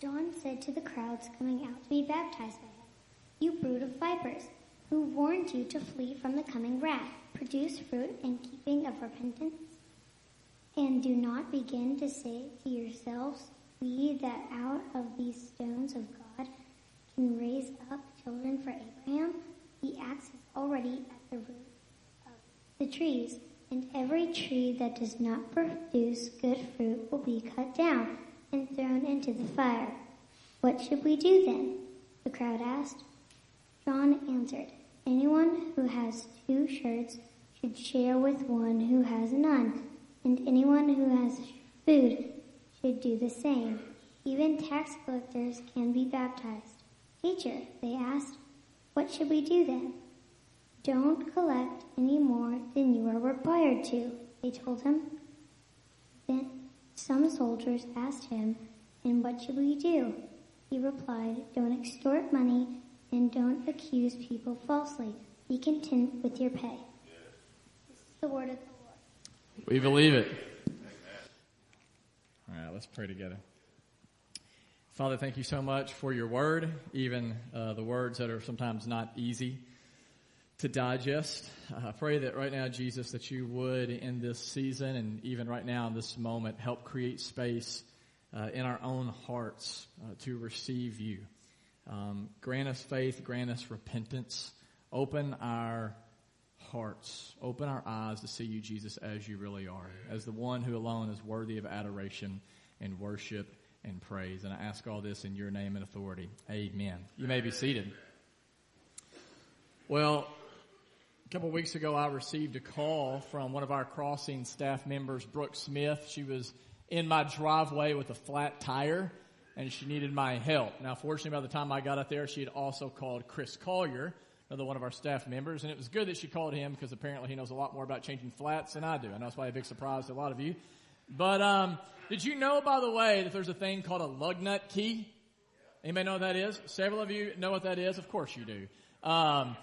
John said to the crowds coming out to be baptized by him, You brood of vipers, who warned you to flee from the coming wrath, produce fruit in keeping of repentance? And do not begin to say to yourselves, We that out of these stones of God can raise up children for Abraham? The axe is already at the root of the trees, and every tree that does not produce good fruit will be cut down and thrown into the fire. What should we do then? The crowd asked. John answered, Anyone who has two shirts should share with one who has none, and anyone who has food should do the same. Even tax collectors can be baptized. Teacher, they asked, what should we do then? Don't collect any more than you are required to, they told him. Then some soldiers asked him, and what should we do? He replied, don't extort money and don't accuse people falsely. Be content with your pay. This is the word of the Lord. We believe it. All right, let's pray together. Father, thank you so much for your word, even uh, the words that are sometimes not easy to digest. I pray that right now, Jesus, that you would in this season and even right now in this moment help create space uh, in our own hearts uh, to receive you. Um, grant us faith, grant us repentance. Open our hearts, open our eyes to see you, Jesus, as you really are, as the one who alone is worthy of adoration and worship and praise. And I ask all this in your name and authority. Amen. You may be seated. Well, a couple of weeks ago, I received a call from one of our crossing staff members, Brooke Smith. She was in my driveway with a flat tire and she needed my help. Now, fortunately, by the time I got up there, she had also called Chris Collier, another one of our staff members, and it was good that she called him because apparently he knows a lot more about changing flats than I do. I know it's probably a big surprise to a lot of you. But um, did you know, by the way, that there's a thing called a lug nut key? Anybody know what that is? Several of you know what that is. Of course you do. Um,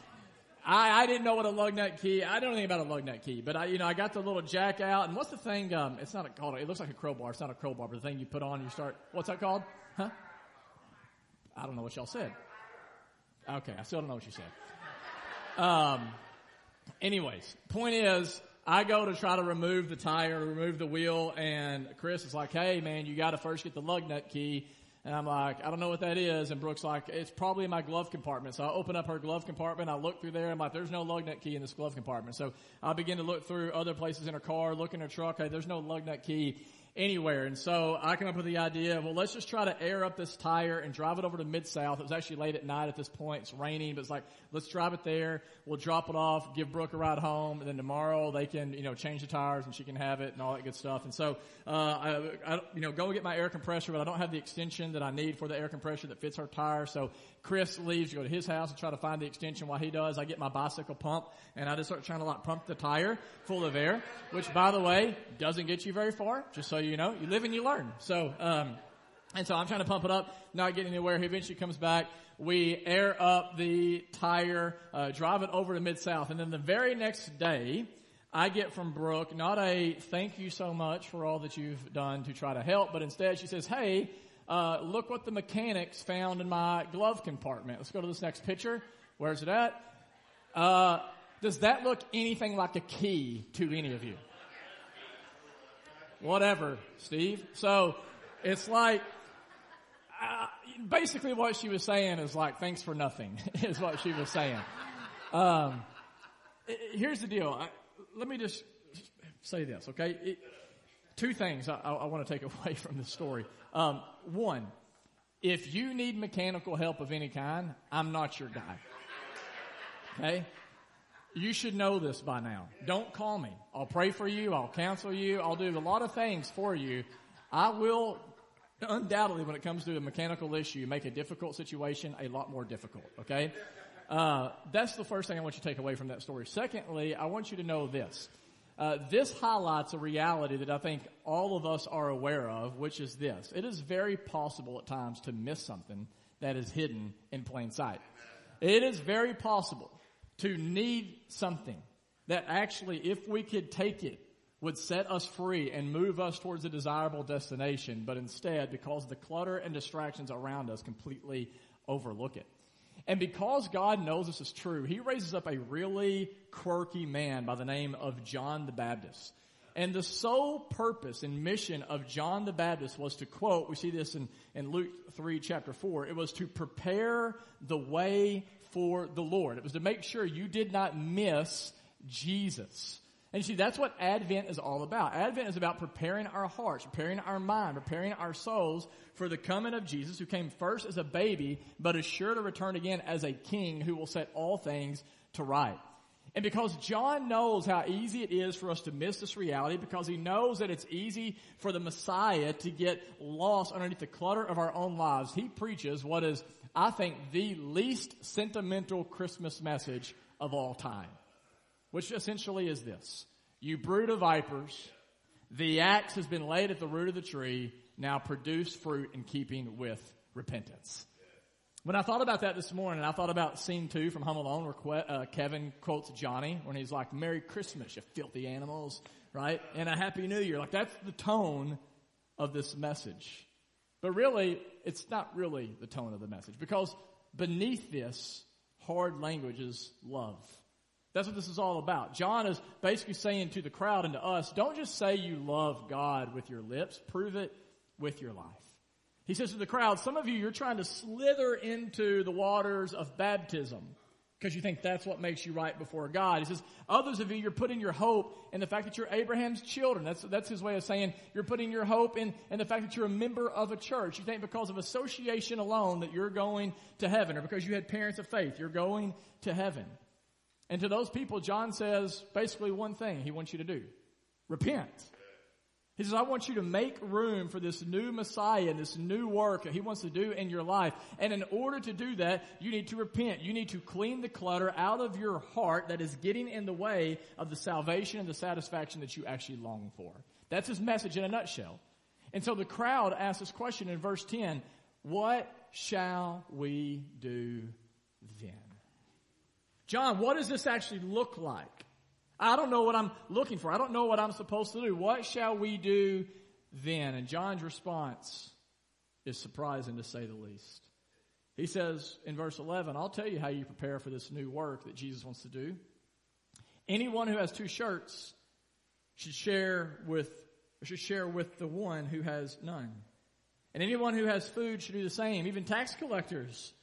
I, I didn't know what a lug nut key. I don't know anything about a lug nut key, but I, you know, I got the little jack out, and what's the thing? Um, it's not a, called. It looks like a crowbar. It's not a crowbar, but the thing you put on, you start. What's that called? Huh? I don't know what y'all said. Okay, I still don't know what you said. Um. Anyways, point is, I go to try to remove the tire, remove the wheel, and Chris is like, hey man, you gotta first get the lug nut key. And I'm like, I don't know what that is. And Brooke's like, it's probably in my glove compartment. So I open up her glove compartment. I look through there. I'm like, there's no lug nut key in this glove compartment. So I begin to look through other places in her car, look in her truck. Hey, there's no lug nut key anywhere. And so I come up with the idea, well, let's just try to air up this tire and drive it over to Mid-South. It was actually late at night at this point. It's raining, but it's like, let's drive it there. We'll drop it off, give Brooke a ride home, and then tomorrow they can, you know, change the tires and she can have it and all that good stuff. And so, uh, I, I, you know, go get my air compressor, but I don't have the extension that I need for the air compressor that fits her tire. So Chris leaves, go to his house and try to find the extension while he does. I get my bicycle pump and I just start trying to like pump the tire full of air, which by the way, doesn't get you very far, just so you know. You live and you learn. So, um, and so I'm trying to pump it up, not getting anywhere. He eventually comes back. We air up the tire, uh, drive it over to Mid-South. And then the very next day, I get from Brooke not a thank you so much for all that you've done to try to help, but instead she says, hey, uh, look what the mechanics found in my glove compartment. Let's go to this next picture. Where's it at? Uh, does that look anything like a key to any of you? Whatever, Steve. So it's like, uh, basically what she was saying is like, thanks for nothing, is what she was saying. Um, here's the deal. I, let me just say this, okay? It, two things I, I want to take away from this story. Um, one, if you need mechanical help of any kind, I'm not your guy. Okay? You should know this by now. Don't call me. I'll pray for you. I'll counsel you. I'll do a lot of things for you. I will undoubtedly, when it comes to a mechanical issue, make a difficult situation a lot more difficult. Okay? Uh, that's the first thing I want you to take away from that story. Secondly, I want you to know this. Uh, this highlights a reality that I think all of us are aware of, which is this. It is very possible at times to miss something that is hidden in plain sight. It is very possible to need something that actually, if we could take it, would set us free and move us towards a desirable destination, but instead, because the clutter and distractions around us, completely overlook it. And because God knows this is true, he raises up a really quirky man by the name of John the Baptist. And the sole purpose and mission of John the Baptist was to quote, we see this in, in Luke 3 chapter 4, it was to prepare the way for the Lord. It was to make sure you did not miss Jesus. And you see, that's what Advent is all about. Advent is about preparing our hearts, preparing our mind, preparing our souls for the coming of Jesus who came first as a baby, but is sure to return again as a king who will set all things to right. And because John knows how easy it is for us to miss this reality, because he knows that it's easy for the Messiah to get lost underneath the clutter of our own lives, he preaches what is, I think, the least sentimental Christmas message of all time which essentially is this. You brood of vipers, the axe has been laid at the root of the tree, now produce fruit in keeping with repentance. When I thought about that this morning, and I thought about scene two from Home Alone where uh, Kevin quotes Johnny when he's like, Merry Christmas, you filthy animals, right? And a Happy New Year. Like that's the tone of this message. But really, it's not really the tone of the message because beneath this hard language is love. That's what this is all about. John is basically saying to the crowd and to us, don't just say you love God with your lips, prove it with your life. He says to the crowd, some of you, you're trying to slither into the waters of baptism because you think that's what makes you right before God. He says, others of you, you're putting your hope in the fact that you're Abraham's children. That's, that's his way of saying you're putting your hope in, in the fact that you're a member of a church. You think because of association alone that you're going to heaven or because you had parents of faith, you're going to heaven. And to those people, John says basically one thing he wants you to do. Repent. He says, I want you to make room for this new Messiah and this new work that he wants to do in your life. And in order to do that, you need to repent. You need to clean the clutter out of your heart that is getting in the way of the salvation and the satisfaction that you actually long for. That's his message in a nutshell. And so the crowd asks this question in verse 10, what shall we do then? John, what does this actually look like? I don't know what I'm looking for. I don't know what I'm supposed to do. What shall we do then? And John's response is surprising to say the least. He says in verse 11, I'll tell you how you prepare for this new work that Jesus wants to do. Anyone who has two shirts should share with, should share with the one who has none. And anyone who has food should do the same. Even tax collectors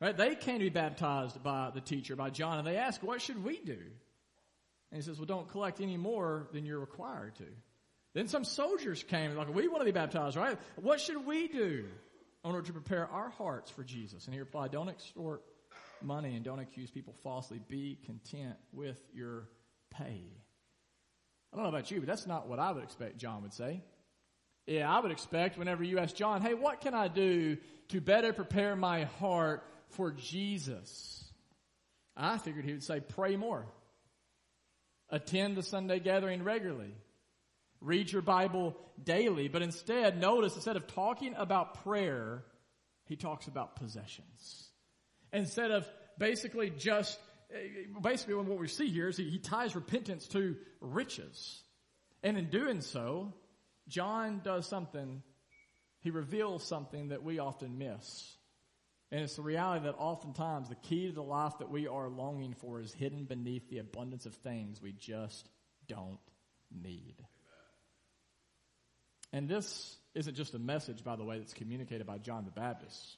Right? They came to be baptized by the teacher, by John, and they ask, what should we do? And he says, well, don't collect any more than you're required to. Then some soldiers came, like, we want to be baptized, right? What should we do in order to prepare our hearts for Jesus? And he replied, don't extort money and don't accuse people falsely. Be content with your pay. I don't know about you, but that's not what I would expect John would say. Yeah, I would expect whenever you ask John, hey, what can I do to better prepare my heart for Jesus. I figured he would say, pray more. Attend the Sunday gathering regularly. Read your Bible daily. But instead, notice instead of talking about prayer, he talks about possessions. Instead of basically just, basically what we see here is he, he ties repentance to riches. And in doing so, John does something, he reveals something that we often miss. And it's the reality that oftentimes the key to the life that we are longing for is hidden beneath the abundance of things we just don't need. And this isn't just a message, by the way, that's communicated by John the Baptist,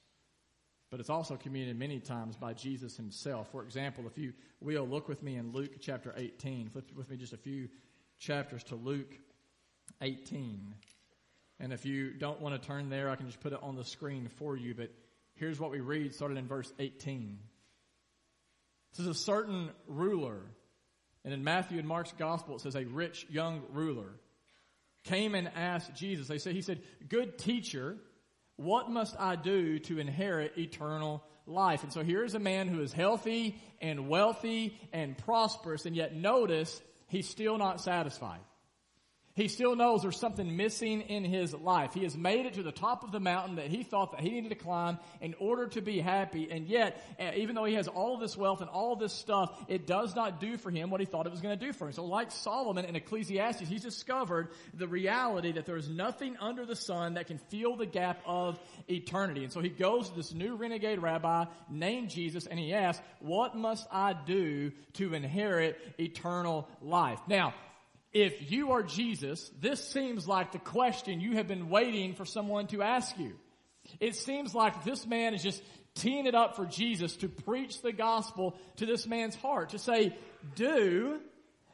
but it's also communicated many times by Jesus himself. For example, if you will, look with me in Luke chapter 18. Flip with me just a few chapters to Luke 18. And if you don't want to turn there, I can just put it on the screen for you, but Here's what we read started in verse 18. This is a certain ruler. And in Matthew and Mark's gospel, it says a rich young ruler came and asked Jesus. They said, he said, good teacher, what must I do to inherit eternal life? And so here is a man who is healthy and wealthy and prosperous, and yet notice he's still not satisfied. He still knows there's something missing in his life. He has made it to the top of the mountain that he thought that he needed to climb in order to be happy. And yet, uh, even though he has all this wealth and all this stuff, it does not do for him what he thought it was going to do for him. So like Solomon in Ecclesiastes, he's discovered the reality that there is nothing under the sun that can fill the gap of eternity. And so he goes to this new renegade rabbi named Jesus and he asks, what must I do to inherit eternal life? Now, if you are Jesus, this seems like the question you have been waiting for someone to ask you. It seems like this man is just teeing it up for Jesus to preach the gospel to this man's heart, to say, do,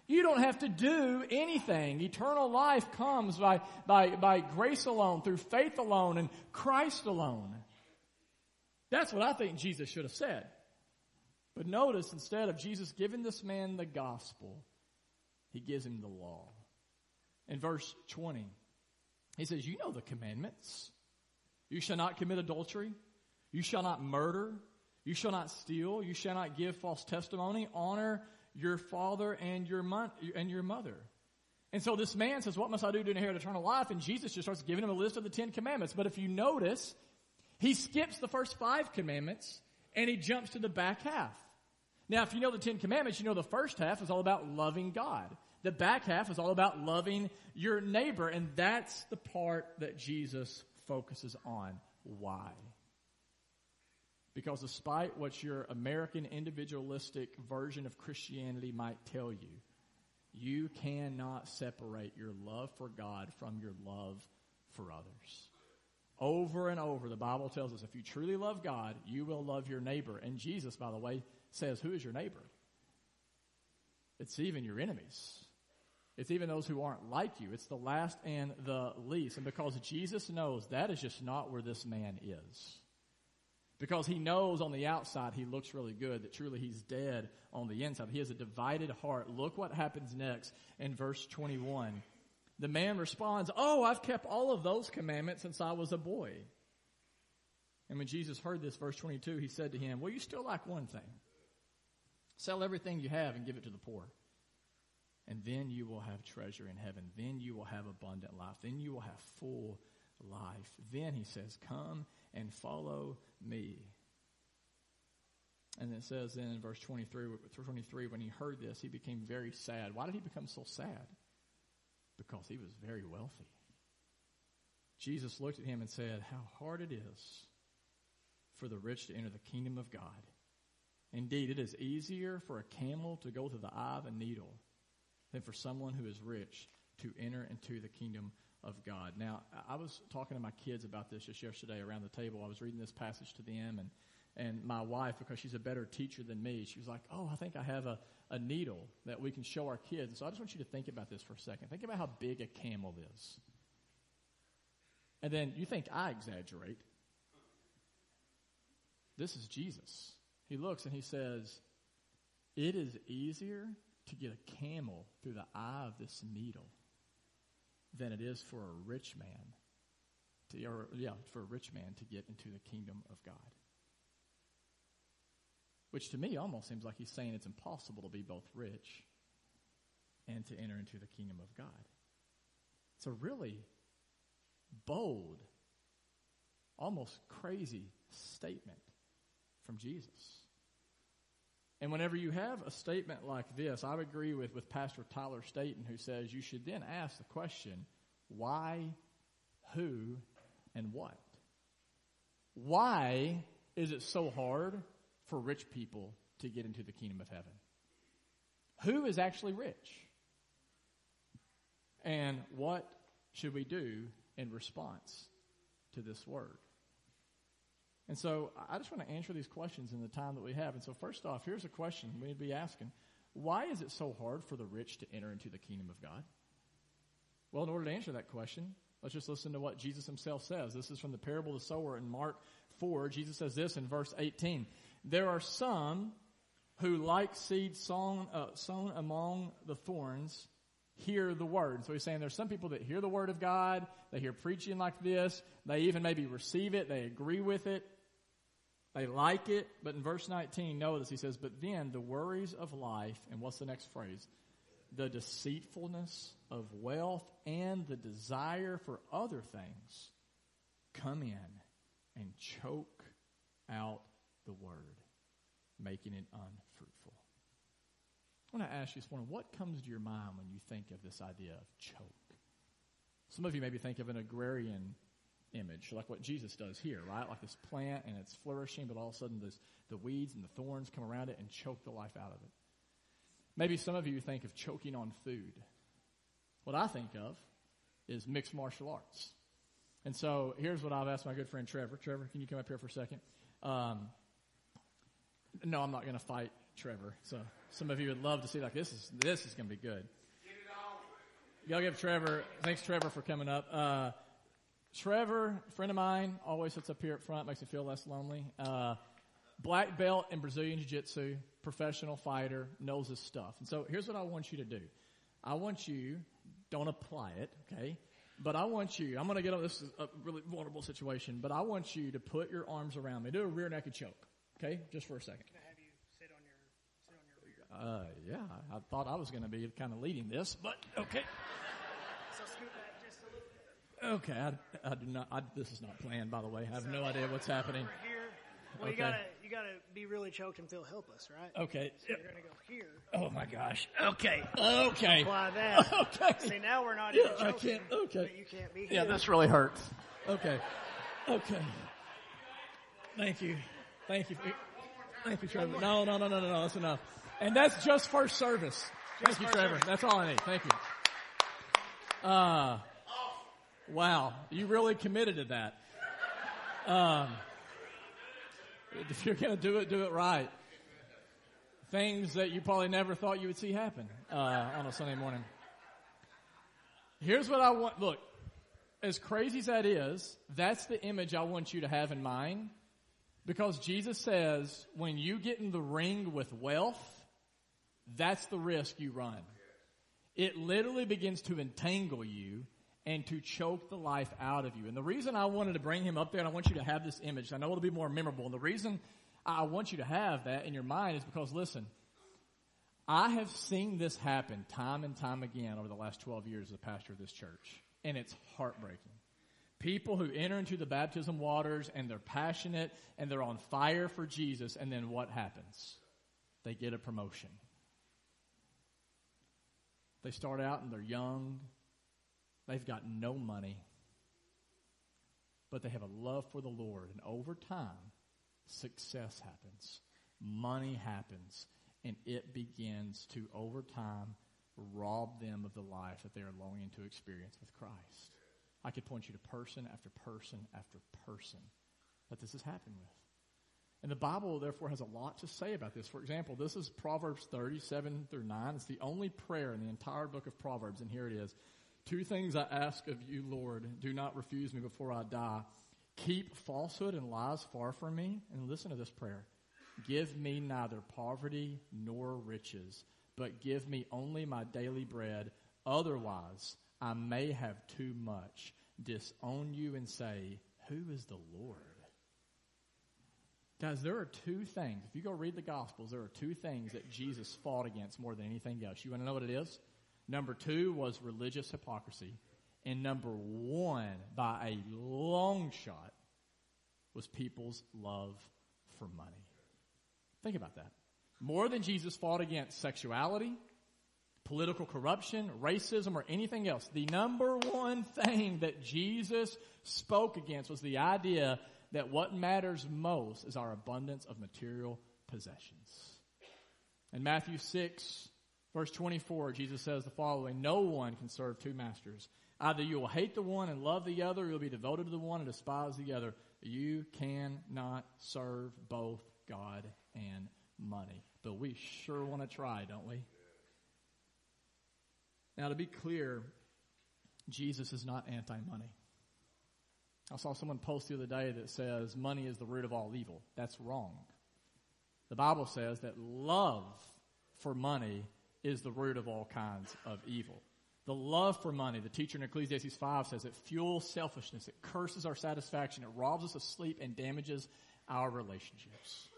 you don't have to do anything. Eternal life comes by, by, by grace alone, through faith alone, and Christ alone. That's what I think Jesus should have said. But notice, instead of Jesus giving this man the gospel, he gives him the law. In verse 20, he says, You know the commandments. You shall not commit adultery. You shall not murder. You shall not steal. You shall not give false testimony. Honor your father and your, mo- and your mother. And so this man says, What must I do to inherit eternal life? And Jesus just starts giving him a list of the Ten Commandments. But if you notice, he skips the first five commandments and he jumps to the back half. Now, if you know the Ten Commandments, you know the first half is all about loving God. The back half is all about loving your neighbor, and that's the part that Jesus focuses on. Why? Because despite what your American individualistic version of Christianity might tell you, you cannot separate your love for God from your love for others. Over and over, the Bible tells us if you truly love God, you will love your neighbor. And Jesus, by the way, says, Who is your neighbor? It's even your enemies. It's even those who aren't like you. It's the last and the least. And because Jesus knows that is just not where this man is. Because he knows on the outside he looks really good, that truly he's dead on the inside. He has a divided heart. Look what happens next in verse 21. The man responds, Oh, I've kept all of those commandments since I was a boy. And when Jesus heard this, verse 22, he said to him, Well, you still lack one thing. Sell everything you have and give it to the poor and then you will have treasure in heaven. Then you will have abundant life. Then you will have full life. Then he says, Come and follow me. And it says then in verse 23, 23, when he heard this, he became very sad. Why did he become so sad? Because he was very wealthy. Jesus looked at him and said, How hard it is for the rich to enter the kingdom of God. Indeed, it is easier for a camel to go through the eye of a needle than for someone who is rich to enter into the kingdom of God. Now, I was talking to my kids about this just yesterday around the table. I was reading this passage to them, and, and my wife, because she's a better teacher than me, she was like, Oh, I think I have a, a needle that we can show our kids. And so I just want you to think about this for a second. Think about how big a camel is. And then you think I exaggerate. This is Jesus. He looks and he says, It is easier to get a camel through the eye of this needle than it is for a rich man to, or yeah, for a rich man to get into the kingdom of God. Which to me almost seems like he's saying it's impossible to be both rich and to enter into the kingdom of God. It's a really bold, almost crazy statement from Jesus. And whenever you have a statement like this, I would agree with, with Pastor Tyler Staton, who says you should then ask the question why, who, and what? Why is it so hard for rich people to get into the kingdom of heaven? Who is actually rich? And what should we do in response to this word? And so I just want to answer these questions in the time that we have. And so first off, here's a question we would be asking. Why is it so hard for the rich to enter into the kingdom of God? Well, in order to answer that question, let's just listen to what Jesus himself says. This is from the parable of the sower in Mark 4. Jesus says this in verse 18. There are some who, like seed sown, uh, sown among the thorns, hear the word. So he's saying there's some people that hear the word of God, they hear preaching like this, they even maybe receive it, they agree with it, they like it, but in verse 19, notice he says, but then the worries of life, and what's the next phrase? the deceitfulness of wealth and the desire for other things come in and choke out the word, making it unfruitful. I want to ask you this morning, what comes to your mind when you think of this idea of choke? Some of you maybe think of an agrarian image, like what Jesus does here, right? Like this plant and it's flourishing, but all of a sudden this, the weeds and the thorns come around it and choke the life out of it. Maybe some of you think of choking on food. What I think of is mixed martial arts. And so here's what I've asked my good friend Trevor. Trevor, can you come up here for a second? Um, no, I'm not going to fight Trevor. So some of you would love to see like this is this is going to be good. Y'all give Trevor. Thanks, Trevor, for coming up. Uh, Trevor, friend of mine, always sits up here up front, makes me feel less lonely. Uh, black belt in Brazilian Jiu Jitsu, professional fighter, knows his stuff. And so here's what I want you to do. I want you, don't apply it, okay? But I want you, I'm going to get on this is a really vulnerable situation, but I want you to put your arms around me. Do a rear naked choke, okay? Just for a second. Can I have you sit on your, sit on your rear? Uh, yeah, I thought I was going to be kind of leading this, but okay. So scoot back just a little bit. Okay, I, I do not, I, this is not planned, by the way. I have no idea what's happening. Over here. Well, you Okay. gotta, you gotta be really choked and feel helpless, right? Okay. So you're gonna go here. Oh my gosh. Okay. Okay. Apply that. Okay. See, now we're not Yeah, even I choking. can't- okay. But you can't be here. Yeah, this really hurts. Okay. Okay. Thank you. Thank you. Thank you, Trevor. No, no, no, no, no, no. That's enough. And that's just first service. Thank you, Trevor. service. That's all I need. Thank you. Uh, wow. You really committed to that. Um, if you're going to do it, do it right. Things that you probably never thought you would see happen uh, on a Sunday morning. Here's what I want. Look, as crazy as that is, that's the image I want you to have in mind. Because Jesus says, when you get in the ring with wealth, that's the risk you run. It literally begins to entangle you and to choke the life out of you. And the reason I wanted to bring him up there and I want you to have this image, I know it'll be more memorable. And the reason I want you to have that in your mind is because listen, I have seen this happen time and time again over the last 12 years as a pastor of this church. And it's heartbreaking. People who enter into the baptism waters and they're passionate and they're on fire for Jesus and then what happens? They get a promotion. They start out and they're young. They've got no money. But they have a love for the Lord. And over time, success happens. Money happens. And it begins to, over time, rob them of the life that they are longing to experience with Christ. I could point you to person after person after person that this has happened with. And the Bible, therefore, has a lot to say about this. For example, this is Proverbs 37 through 9. It's the only prayer in the entire book of Proverbs, and here it is. Two things I ask of you, Lord. Do not refuse me before I die. Keep falsehood and lies far from me. And listen to this prayer. Give me neither poverty nor riches, but give me only my daily bread. Otherwise, I may have too much. Disown you and say, Who is the Lord? Guys, there are two things. If you go read the Gospels, there are two things that Jesus fought against more than anything else. You want to know what it is? Number two was religious hypocrisy. And number one, by a long shot, was people's love for money. Think about that. More than Jesus fought against sexuality, political corruption, racism, or anything else, the number one thing that Jesus spoke against was the idea that what matters most is our abundance of material possessions. In Matthew 6, verse 24, Jesus says the following, No one can serve two masters. Either you will hate the one and love the other, or you'll be devoted to the one and despise the other. You cannot serve both God and money. But we sure want to try, don't we? Now, to be clear, Jesus is not anti money. I saw someone post the other day that says money is the root of all evil. That's wrong. The Bible says that love for money is the root of all kinds of evil. The love for money, the teacher in Ecclesiastes 5 says it fuels selfishness, it curses our satisfaction, it robs us of sleep, and damages our relationships.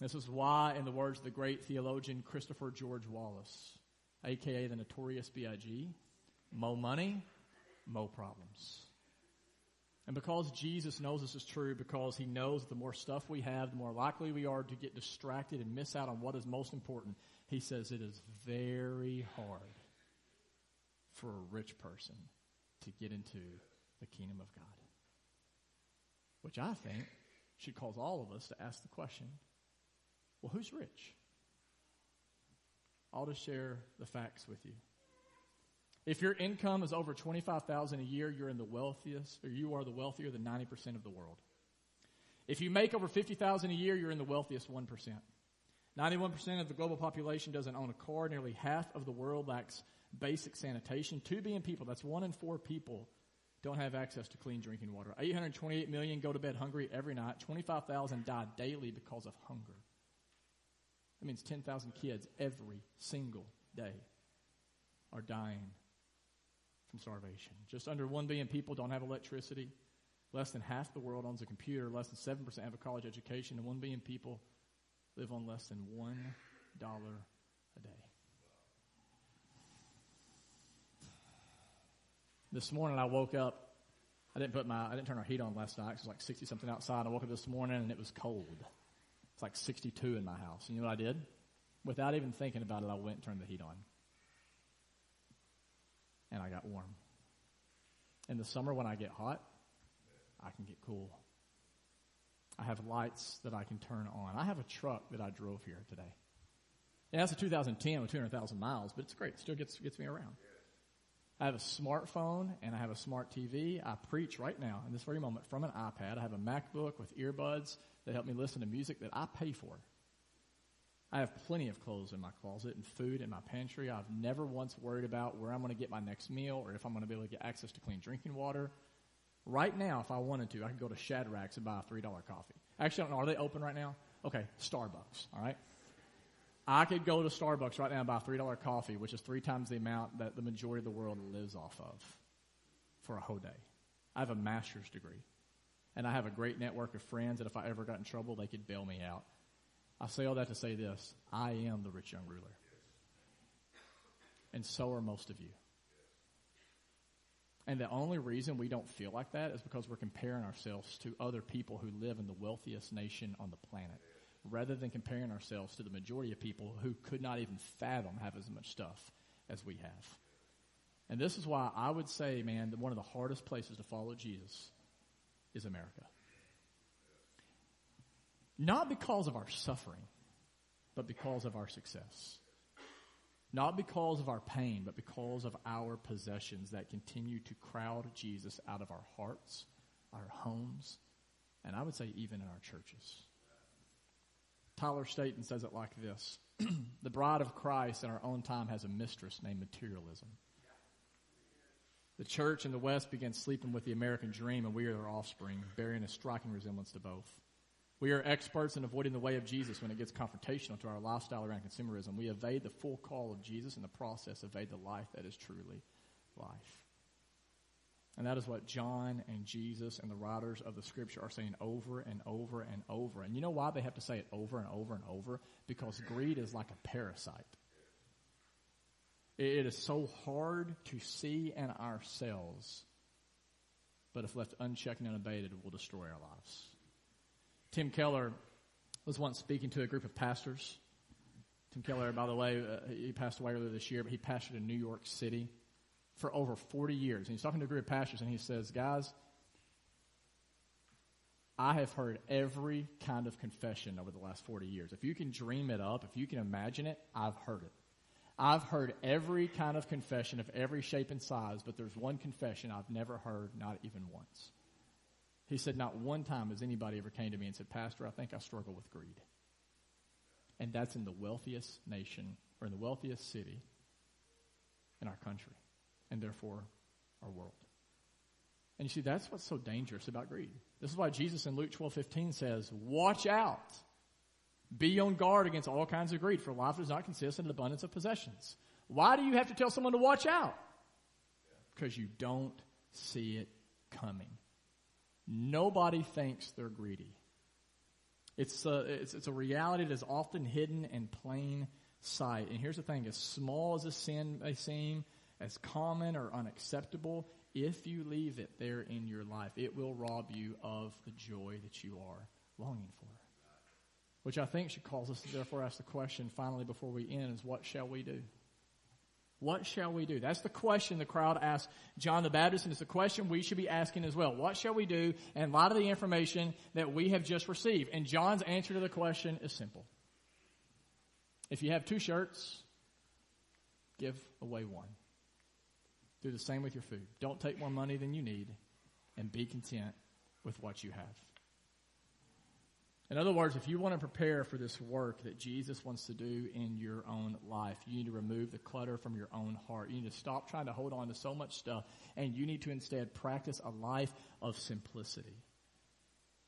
This is why, in the words of the great theologian Christopher George Wallace, aka the notorious B.I.G. Mo money, mo problems. And because Jesus knows this is true, because he knows the more stuff we have, the more likely we are to get distracted and miss out on what is most important, he says it is very hard for a rich person to get into the kingdom of God. Which I think should cause all of us to ask the question, well, who's rich? I'll just share the facts with you. If your income is over 25,000 a year, you're in the wealthiest, or you are the wealthier than 90% of the world. If you make over 50,000 a year, you're in the wealthiest 1%. 91% of the global population doesn't own a car. Nearly half of the world lacks basic sanitation. Two billion people, that's one in four people, don't have access to clean drinking water. 828 million go to bed hungry every night. 25,000 die daily because of hunger. That means 10,000 kids every single day are dying from starvation. Just under 1 billion people don't have electricity. Less than half the world owns a computer. Less than 7% have a college education. And 1 billion people live on less than $1 a day. This morning I woke up. I didn't put my, I didn't turn our heat on last night. It was like 60 something outside. I woke up this morning and it was cold. It's like 62 in my house. And you know what I did? Without even thinking about it, I went and turned the heat on. And I got warm. In the summer when I get hot, I can get cool. I have lights that I can turn on. I have a truck that I drove here today. Yeah, it's a 2010 with 200,000 miles, but it's great. It still gets, gets me around. I have a smartphone and I have a smart TV. I preach right now in this very moment from an iPad. I have a MacBook with earbuds that help me listen to music that I pay for. I have plenty of clothes in my closet and food in my pantry. I've never once worried about where I'm going to get my next meal or if I'm going to be able to get access to clean drinking water. Right now, if I wanted to, I could go to Shadrack's and buy a $3 coffee. Actually, I don't know. Are they open right now? Okay, Starbucks, all right? I could go to Starbucks right now and buy a $3 coffee, which is three times the amount that the majority of the world lives off of for a whole day. I have a master's degree. And I have a great network of friends that if I ever got in trouble, they could bail me out. I say all that to say this. I am the rich young ruler. And so are most of you. And the only reason we don't feel like that is because we're comparing ourselves to other people who live in the wealthiest nation on the planet, rather than comparing ourselves to the majority of people who could not even fathom have as much stuff as we have. And this is why I would say, man, that one of the hardest places to follow Jesus is America. Not because of our suffering, but because of our success. Not because of our pain, but because of our possessions that continue to crowd Jesus out of our hearts, our homes, and I would say even in our churches. Tyler Staton says it like this The bride of Christ in our own time has a mistress named materialism. The church in the West began sleeping with the American dream, and we are their offspring, bearing a striking resemblance to both. We are experts in avoiding the way of Jesus when it gets confrontational to our lifestyle around consumerism. We evade the full call of Jesus in the process, evade the life that is truly life. And that is what John and Jesus and the writers of the scripture are saying over and over and over. And you know why they have to say it over and over and over? Because greed is like a parasite. It is so hard to see in ourselves, but if left unchecked and unabated, it will destroy our lives. Tim Keller was once speaking to a group of pastors. Tim Keller, by the way, uh, he passed away earlier this year, but he pastored in New York City for over 40 years. And he's talking to a group of pastors and he says, guys, I have heard every kind of confession over the last 40 years. If you can dream it up, if you can imagine it, I've heard it. I've heard every kind of confession of every shape and size, but there's one confession I've never heard, not even once. He said, Not one time has anybody ever came to me and said, Pastor, I think I struggle with greed. And that's in the wealthiest nation or in the wealthiest city in our country and therefore our world. And you see, that's what's so dangerous about greed. This is why Jesus in Luke 12 15 says, Watch out. Be on guard against all kinds of greed, for life does not consist in an abundance of possessions. Why do you have to tell someone to watch out? Because you don't see it coming. Nobody thinks they're greedy. It's a, it's, it's a reality that is often hidden in plain sight. And here's the thing, as small as a sin may seem, as common or unacceptable, if you leave it there in your life, it will rob you of the joy that you are longing for. Which I think should cause us to therefore ask the question finally before we end is what shall we do? What shall we do? That's the question the crowd asked John the Baptist, and it's the question we should be asking as well. What shall we do in light of the information that we have just received? And John's answer to the question is simple. If you have two shirts, give away one. Do the same with your food. Don't take more money than you need, and be content with what you have. In other words, if you want to prepare for this work that Jesus wants to do in your own life, you need to remove the clutter from your own heart. You need to stop trying to hold on to so much stuff, and you need to instead practice a life of simplicity.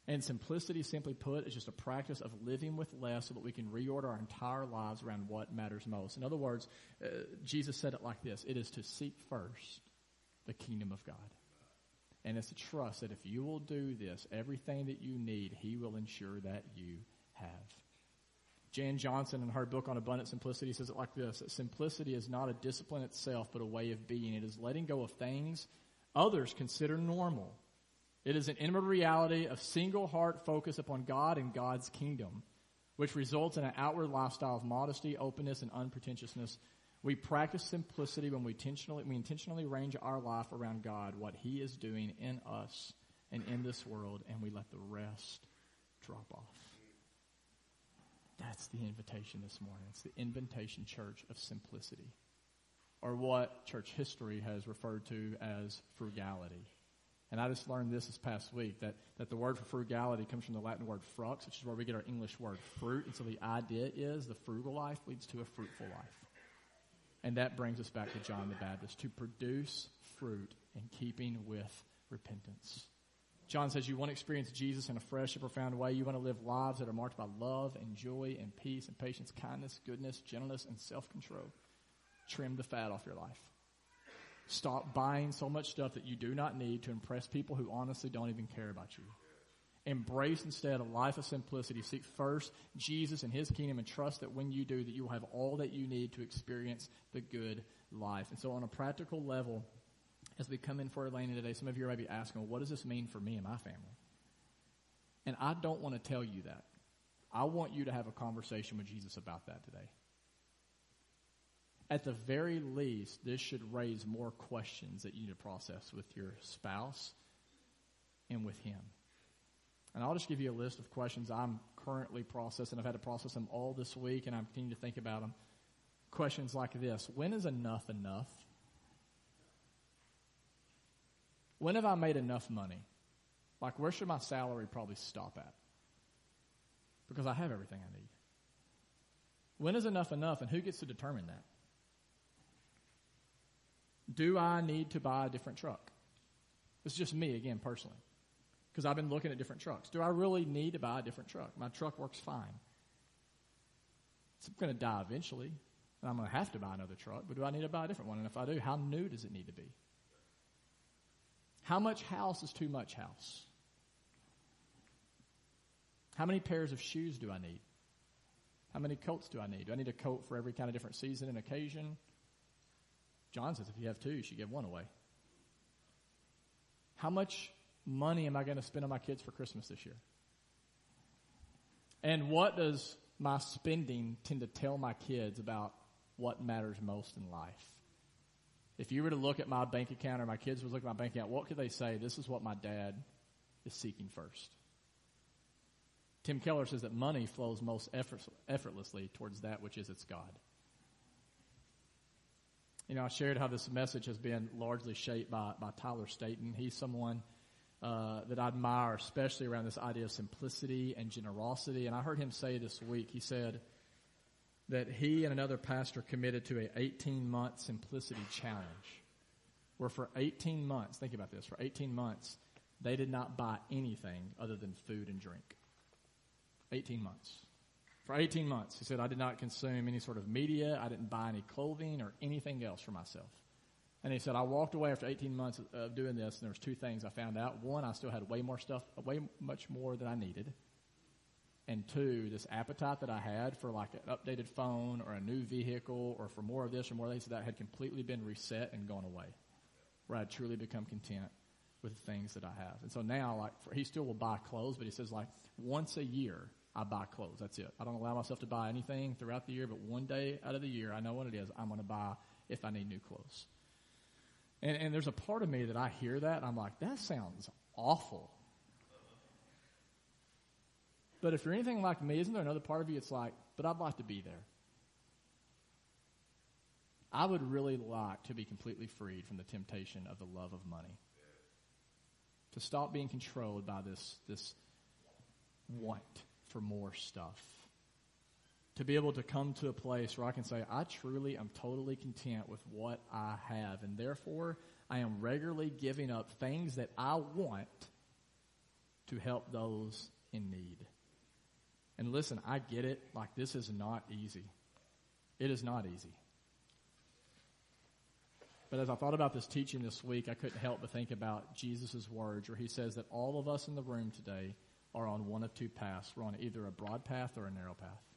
And simplicity, simply put, is just a practice of living with less so that we can reorder our entire lives around what matters most. In other words, uh, Jesus said it like this It is to seek first the kingdom of God. And it's a trust that if you will do this, everything that you need, He will ensure that you have. Jan Johnson, in her book on abundant simplicity, says it like this that simplicity is not a discipline itself, but a way of being. It is letting go of things others consider normal. It is an inward reality of single heart focus upon God and God's kingdom, which results in an outward lifestyle of modesty, openness, and unpretentiousness we practice simplicity when we intentionally, we intentionally arrange our life around God, what He is doing in us and in this world, and we let the rest drop off. That's the invitation this morning. It's the invitation, church, of simplicity, or what church history has referred to as frugality. And I just learned this this past week that, that the word for frugality comes from the Latin word frux, which is where we get our English word fruit. And so the idea is the frugal life leads to a fruitful life. And that brings us back to John the Baptist to produce fruit in keeping with repentance. John says you want to experience Jesus in a fresh and profound way. You want to live lives that are marked by love and joy and peace and patience, kindness, goodness, gentleness, and self control. Trim the fat off your life. Stop buying so much stuff that you do not need to impress people who honestly don't even care about you. Embrace instead a life of simplicity. Seek first Jesus and His kingdom and trust that when you do that you will have all that you need to experience the good life. And so on a practical level, as we come in for Elena today, some of you might be asking, well, what does this mean for me and my family? And I don't want to tell you that. I want you to have a conversation with Jesus about that today. At the very least, this should raise more questions that you need to process with your spouse and with Him. And I'll just give you a list of questions I'm currently processing. I've had to process them all this week, and I'm continuing to think about them. Questions like this When is enough enough? When have I made enough money? Like, where should my salary probably stop at? Because I have everything I need. When is enough enough, and who gets to determine that? Do I need to buy a different truck? It's just me, again, personally because I've been looking at different trucks. Do I really need to buy a different truck? My truck works fine. It's going to die eventually, and I'm going to have to buy another truck, but do I need to buy a different one? And if I do, how new does it need to be? How much house is too much house? How many pairs of shoes do I need? How many coats do I need? Do I need a coat for every kind of different season and occasion? John says if you have two, you should give one away. How much money am I going to spend on my kids for Christmas this year? And what does my spending tend to tell my kids about what matters most in life? If you were to look at my bank account or my kids would look at my bank account, what could they say? This is what my dad is seeking first. Tim Keller says that money flows most effortlessly towards that which is its God. You know, I shared how this message has been largely shaped by, by Tyler Staton. He's someone uh, that I admire, especially around this idea of simplicity and generosity. And I heard him say this week, he said that he and another pastor committed to a 18 month simplicity challenge, where for 18 months, think about this, for 18 months, they did not buy anything other than food and drink. 18 months. For 18 months, he said, I did not consume any sort of media. I didn't buy any clothing or anything else for myself. And he said, I walked away after 18 months of doing this, and there was two things I found out. One, I still had way more stuff, way much more than I needed. And two, this appetite that I had for like an updated phone or a new vehicle or for more of this or more of this that had completely been reset and gone away. Where I'd truly become content with the things that I have. And so now, like, for, he still will buy clothes, but he says like once a year, I buy clothes. That's it. I don't allow myself to buy anything throughout the year, but one day out of the year, I know what it is. I'm going to buy if I need new clothes. And, and there's a part of me that I hear that, I'm like, that sounds awful. But if you're anything like me, isn't there another part of you it's like, but I'd like to be there? I would really like to be completely freed from the temptation of the love of money. To stop being controlled by this, this want for more stuff. To be able to come to a place where I can say, I truly am totally content with what I have, and therefore I am regularly giving up things that I want to help those in need. And listen, I get it. Like, this is not easy. It is not easy. But as I thought about this teaching this week, I couldn't help but think about Jesus' words where he says that all of us in the room today are on one of two paths. We're on either a broad path or a narrow path.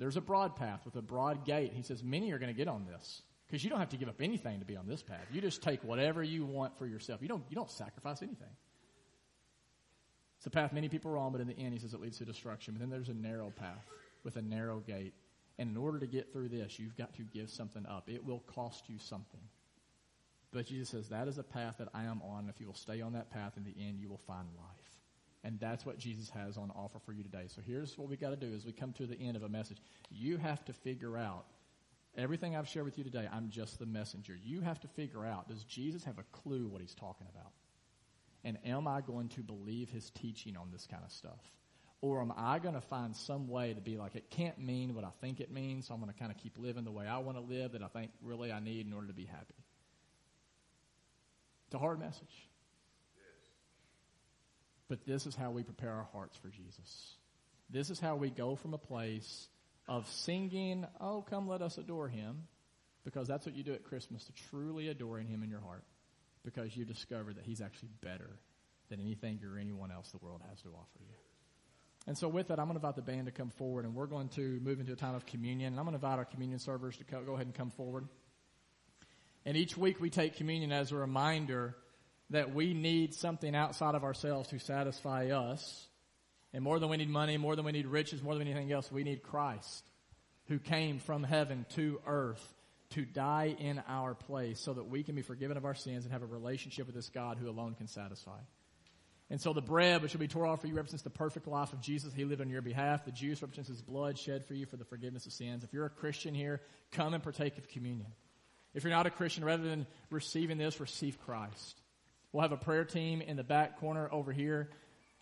There's a broad path with a broad gate. He says many are going to get on this because you don't have to give up anything to be on this path. You just take whatever you want for yourself. You don't, you don't sacrifice anything. It's a path many people are on, but in the end, he says it leads to destruction. But then there's a narrow path with a narrow gate. And in order to get through this, you've got to give something up. It will cost you something. But Jesus says, that is a path that I am on. If you will stay on that path, in the end, you will find life. And that's what Jesus has on offer for you today. So here's what we got to do as we come to the end of a message. You have to figure out everything I've shared with you today. I'm just the messenger. You have to figure out, does Jesus have a clue what he's talking about? And am I going to believe his teaching on this kind of stuff? Or am I going to find some way to be like, it can't mean what I think it means, so I'm going to kind of keep living the way I want to live that I think really I need in order to be happy? It's a hard message. But this is how we prepare our hearts for Jesus. This is how we go from a place of singing, Oh, come let us adore him, because that's what you do at Christmas, to truly adoring him in your heart because you discover that he's actually better than anything or anyone else the world has to offer you. And so with that, I'm going to invite the band to come forward and we're going to move into a time of communion. And I'm going to invite our communion servers to go ahead and come forward. And each week we take communion as a reminder that we need something outside of ourselves to satisfy us. And more than we need money, more than we need riches, more than anything else, we need Christ who came from heaven to earth to die in our place so that we can be forgiven of our sins and have a relationship with this God who alone can satisfy. And so the bread, which will be torn off for you, represents the perfect life of Jesus. He lived on your behalf. The juice represents his blood shed for you for the forgiveness of sins. If you're a Christian here, come and partake of communion. If you're not a Christian, rather than receiving this, receive Christ. We'll have a prayer team in the back corner over here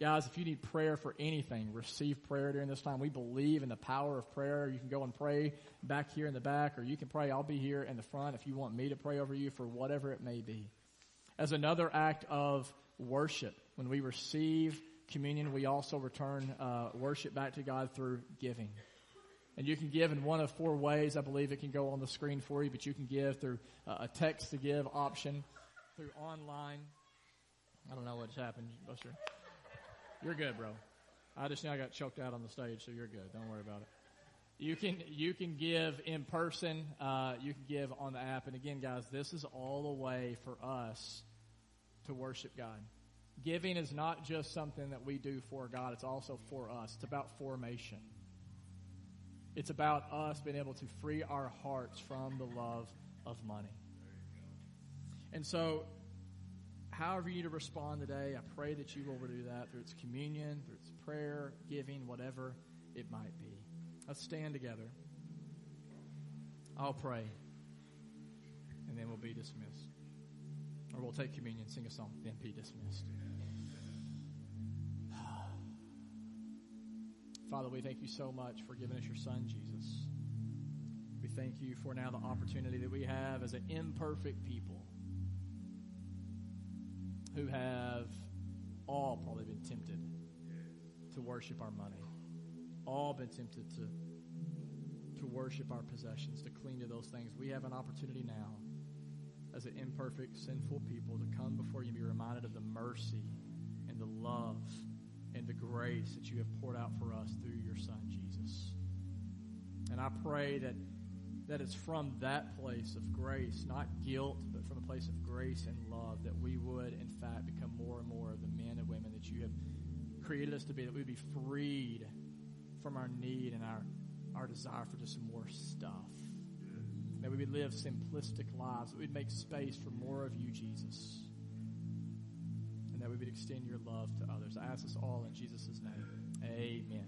Guys, if you need prayer for anything, receive prayer during this time. We believe in the power of prayer. You can go and pray back here in the back, or you can pray. I'll be here in the front if you want me to pray over you for whatever it may be. As another act of worship, when we receive communion, we also return uh, worship back to God through giving. And you can give in one of four ways. I believe it can go on the screen for you, but you can give through uh, a text to give option, through online. I don't know what's happened, Buster. You're good, bro. I just now got choked out on the stage, so you're good. Don't worry about it. You can you can give in person. Uh, you can give on the app. And again, guys, this is all a way for us to worship God. Giving is not just something that we do for God; it's also for us. It's about formation. It's about us being able to free our hearts from the love of money. And so however you need to respond today, I pray that you will do that through its communion, through its prayer, giving, whatever it might be. Let's stand together. I'll pray, and then we'll be dismissed. Or we'll take communion, sing a song, then be dismissed. Father, we thank you so much for giving us your son, Jesus. We thank you for now the opportunity that we have as an imperfect people who have all probably been tempted to worship our money, all been tempted to, to worship our possessions, to cling to those things. We have an opportunity now as an imperfect, sinful people to come before you and be reminded of the mercy and the love and the grace grace that you have poured out for us through your Son, Jesus. And I pray that, that it's from that place of grace, not guilt, but from a place of grace and love, that we would, in fact, become more and more of the men and women that you have created us to be, that we would be freed from our need and our, our desire for just more stuff. That we would live simplistic lives, that we'd make space for more of you, Jesus. And that we would extend your love to others. I ask this all in Jesus'